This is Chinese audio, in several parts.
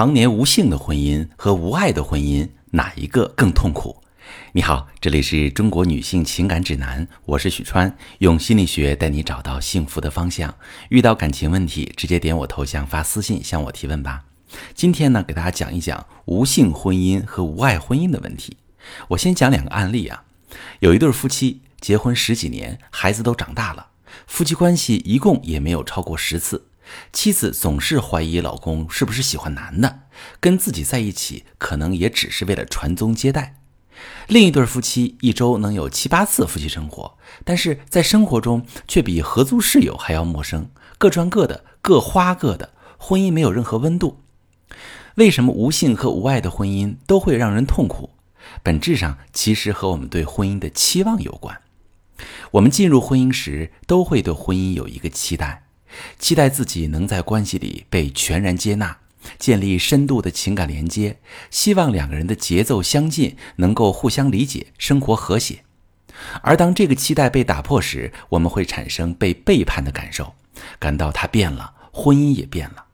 常年无性的婚姻和无爱的婚姻，哪一个更痛苦？你好，这里是中国女性情感指南，我是许川，用心理学带你找到幸福的方向。遇到感情问题，直接点我头像发私信向我提问吧。今天呢，给大家讲一讲无性婚姻和无爱婚姻的问题。我先讲两个案例啊，有一对夫妻结婚十几年，孩子都长大了，夫妻关系一共也没有超过十次。妻子总是怀疑老公是不是喜欢男的，跟自己在一起可能也只是为了传宗接代。另一对夫妻一周能有七八次夫妻生活，但是在生活中却比合租室友还要陌生，各赚各的，各花各的，婚姻没有任何温度。为什么无性和无爱的婚姻都会让人痛苦？本质上其实和我们对婚姻的期望有关。我们进入婚姻时，都会对婚姻有一个期待。期待自己能在关系里被全然接纳，建立深度的情感连接，希望两个人的节奏相近，能够互相理解，生活和谐。而当这个期待被打破时，我们会产生被背叛的感受，感到他变了，婚姻也变了。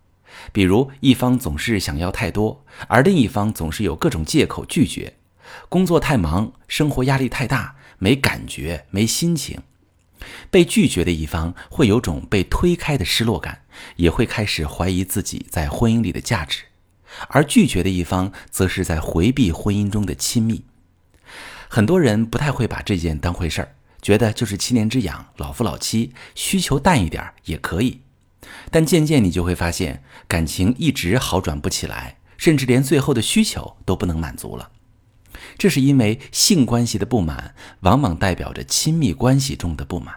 比如一方总是想要太多，而另一方总是有各种借口拒绝，工作太忙，生活压力太大，没感觉，没心情。被拒绝的一方会有种被推开的失落感，也会开始怀疑自己在婚姻里的价值；而拒绝的一方则是在回避婚姻中的亲密。很多人不太会把这件当回事儿，觉得就是七年之痒，老夫老妻，需求淡一点也可以。但渐渐你就会发现，感情一直好转不起来，甚至连最后的需求都不能满足了。这是因为性关系的不满，往往代表着亲密关系中的不满。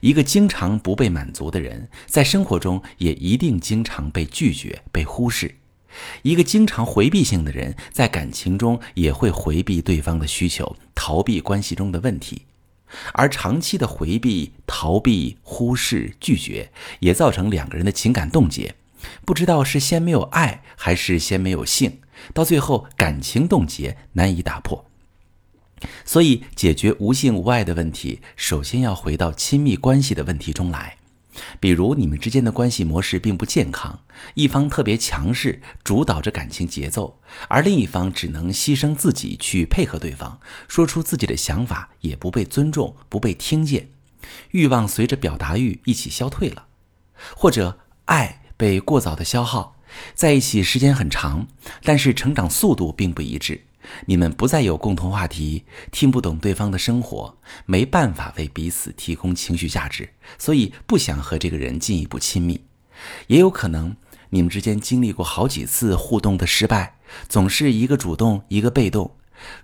一个经常不被满足的人，在生活中也一定经常被拒绝、被忽视。一个经常回避性的人，在感情中也会回避对方的需求，逃避关系中的问题。而长期的回避、逃避、忽视、拒绝，也造成两个人的情感冻结。不知道是先没有爱，还是先没有性。到最后，感情冻结难以打破，所以解决无性无爱的问题，首先要回到亲密关系的问题中来。比如，你们之间的关系模式并不健康，一方特别强势，主导着感情节奏，而另一方只能牺牲自己去配合对方，说出自己的想法也不被尊重、不被听见，欲望随着表达欲一起消退了，或者爱被过早的消耗。在一起时间很长，但是成长速度并不一致。你们不再有共同话题，听不懂对方的生活，没办法为彼此提供情绪价值，所以不想和这个人进一步亲密。也有可能你们之间经历过好几次互动的失败，总是一个主动一个被动，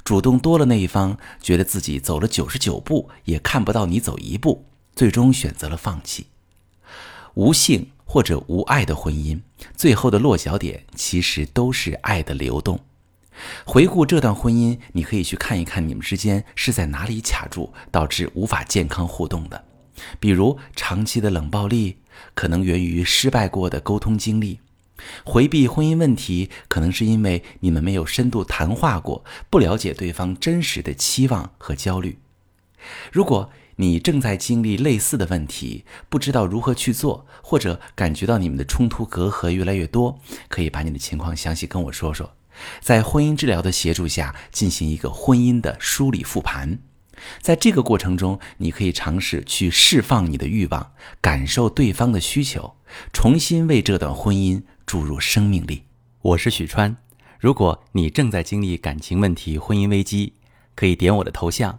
主动多了那一方觉得自己走了九十九步也看不到你走一步，最终选择了放弃。无性。或者无爱的婚姻，最后的落脚点其实都是爱的流动。回顾这段婚姻，你可以去看一看你们之间是在哪里卡住，导致无法健康互动的。比如长期的冷暴力，可能源于失败过的沟通经历；回避婚姻问题，可能是因为你们没有深度谈话过，不了解对方真实的期望和焦虑。如果你正在经历类似的问题，不知道如何去做，或者感觉到你们的冲突隔阂越来越多，可以把你的情况详细跟我说说，在婚姻治疗的协助下进行一个婚姻的梳理复盘。在这个过程中，你可以尝试去释放你的欲望，感受对方的需求，重新为这段婚姻注入生命力。我是许川，如果你正在经历感情问题、婚姻危机，可以点我的头像。